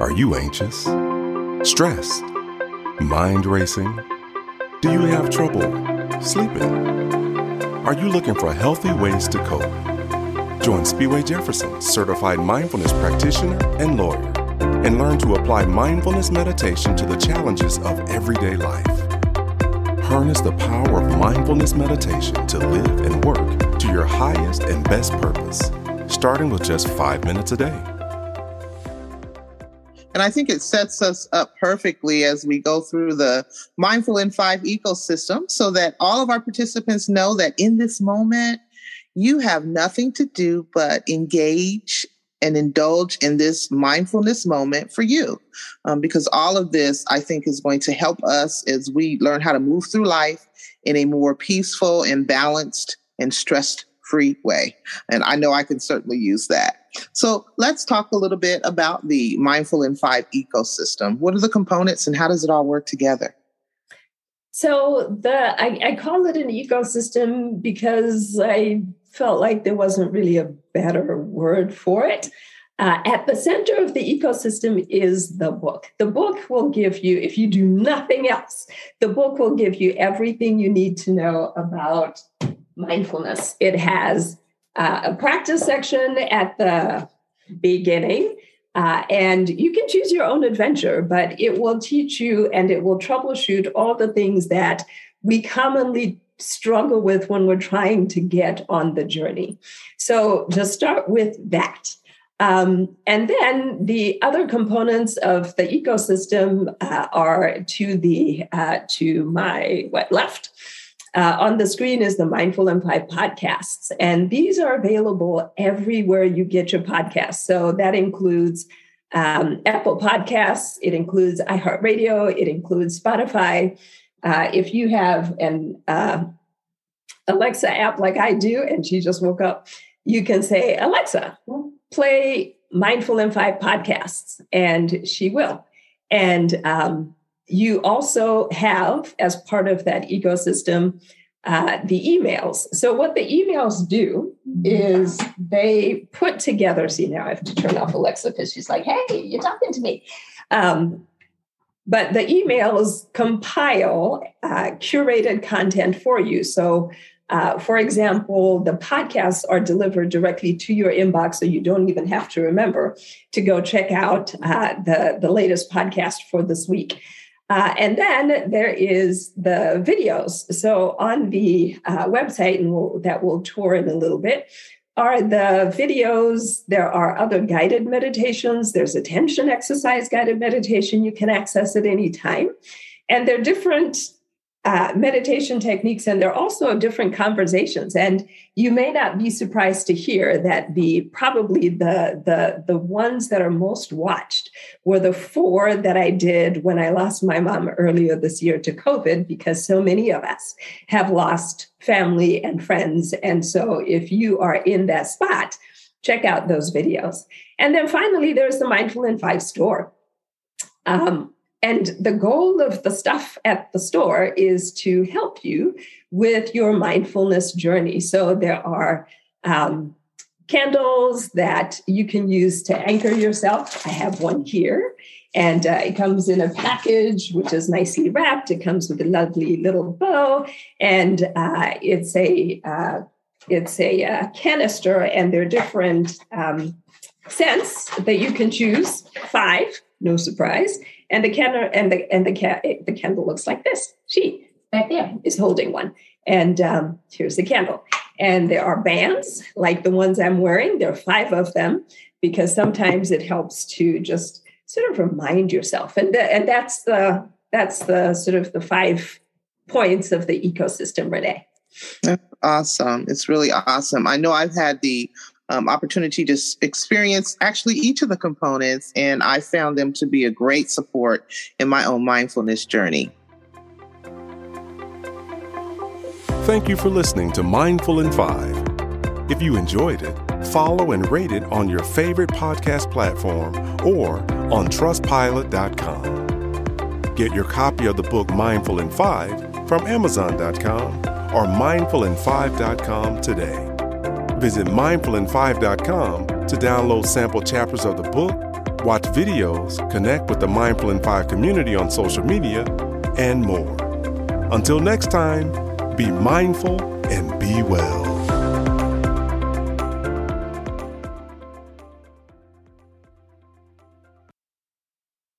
Are you anxious? Stressed? Mind racing? Do you have trouble sleeping? Are you looking for healthy ways to cope? Join Spiwe Jefferson, certified mindfulness practitioner and lawyer, and learn to apply mindfulness meditation to the challenges of everyday life. Harness the power of mindfulness meditation to live and work to your highest and best purpose, starting with just five minutes a day. And I think it sets us up perfectly as we go through the Mindful in Five ecosystem so that all of our participants know that in this moment, you have nothing to do but engage and indulge in this mindfulness moment for you. Um, because all of this, I think, is going to help us as we learn how to move through life in a more peaceful and balanced and stress free way. And I know I can certainly use that. So let's talk a little bit about the Mindful in Five ecosystem. What are the components and how does it all work together? So the I, I call it an ecosystem because I felt like there wasn't really a better word for it. Uh, at the center of the ecosystem is the book. The book will give you, if you do nothing else, the book will give you everything you need to know about mindfulness. It has uh, a practice section at the beginning. Uh, and you can choose your own adventure, but it will teach you and it will troubleshoot all the things that we commonly struggle with when we're trying to get on the journey. So just start with that. Um, and then the other components of the ecosystem uh, are to the uh, to my what left uh, on the screen is the Mindful in Five podcasts, and these are available everywhere you get your podcasts. So that includes um, Apple Podcasts, it includes iHeartRadio, it includes Spotify. Uh, if you have an uh, Alexa app like I do, and she just woke up, you can say, Alexa, play Mindful in Five podcasts, and she will. And um, you also have, as part of that ecosystem, uh, the emails. So, what the emails do is they put together. See, now I have to turn off Alexa because she's like, hey, you're talking to me. Um, but the emails compile uh, curated content for you. So, uh, for example, the podcasts are delivered directly to your inbox, so you don't even have to remember to go check out uh, the, the latest podcast for this week. Uh, and then there is the videos. So on the uh, website, and we'll, that we'll tour in a little bit, are the videos. There are other guided meditations. There's attention exercise guided meditation. You can access at any time. And they're different uh, meditation techniques and they're also different conversations. And you may not be surprised to hear that the probably the the the ones that are most watched were the four that i did when i lost my mom earlier this year to covid because so many of us have lost family and friends. And so if you are in that spot check out those videos. And then finally there's the mindful in five store. Um, and the goal of the stuff at the store is to help you with your mindfulness journey. So there are um, candles that you can use to anchor yourself. I have one here, and uh, it comes in a package which is nicely wrapped. It comes with a lovely little bow, and uh, it's a uh, it's a uh, canister, and there are different um, scents that you can choose. Five, no surprise and the candle and the and the cat the candle looks like this. She back there is holding one, and um, here's the candle. And there are bands like the ones I'm wearing. There are five of them because sometimes it helps to just sort of remind yourself, and the, and that's the that's the sort of the five points of the ecosystem, Renee. Awesome. It's really awesome. I know I've had the um, opportunity to experience actually each of the components, and I found them to be a great support in my own mindfulness journey. Thank you for listening to Mindful in Five. If you enjoyed it, follow and rate it on your favorite podcast platform or on trustpilot.com. Get your copy of the book Mindful in Five from Amazon.com or mindfulin5.com today. Visit mindfulin5.com to download sample chapters of the book, watch videos, connect with the Mindful in 5 community on social media, and more. Until next time, be mindful and be well.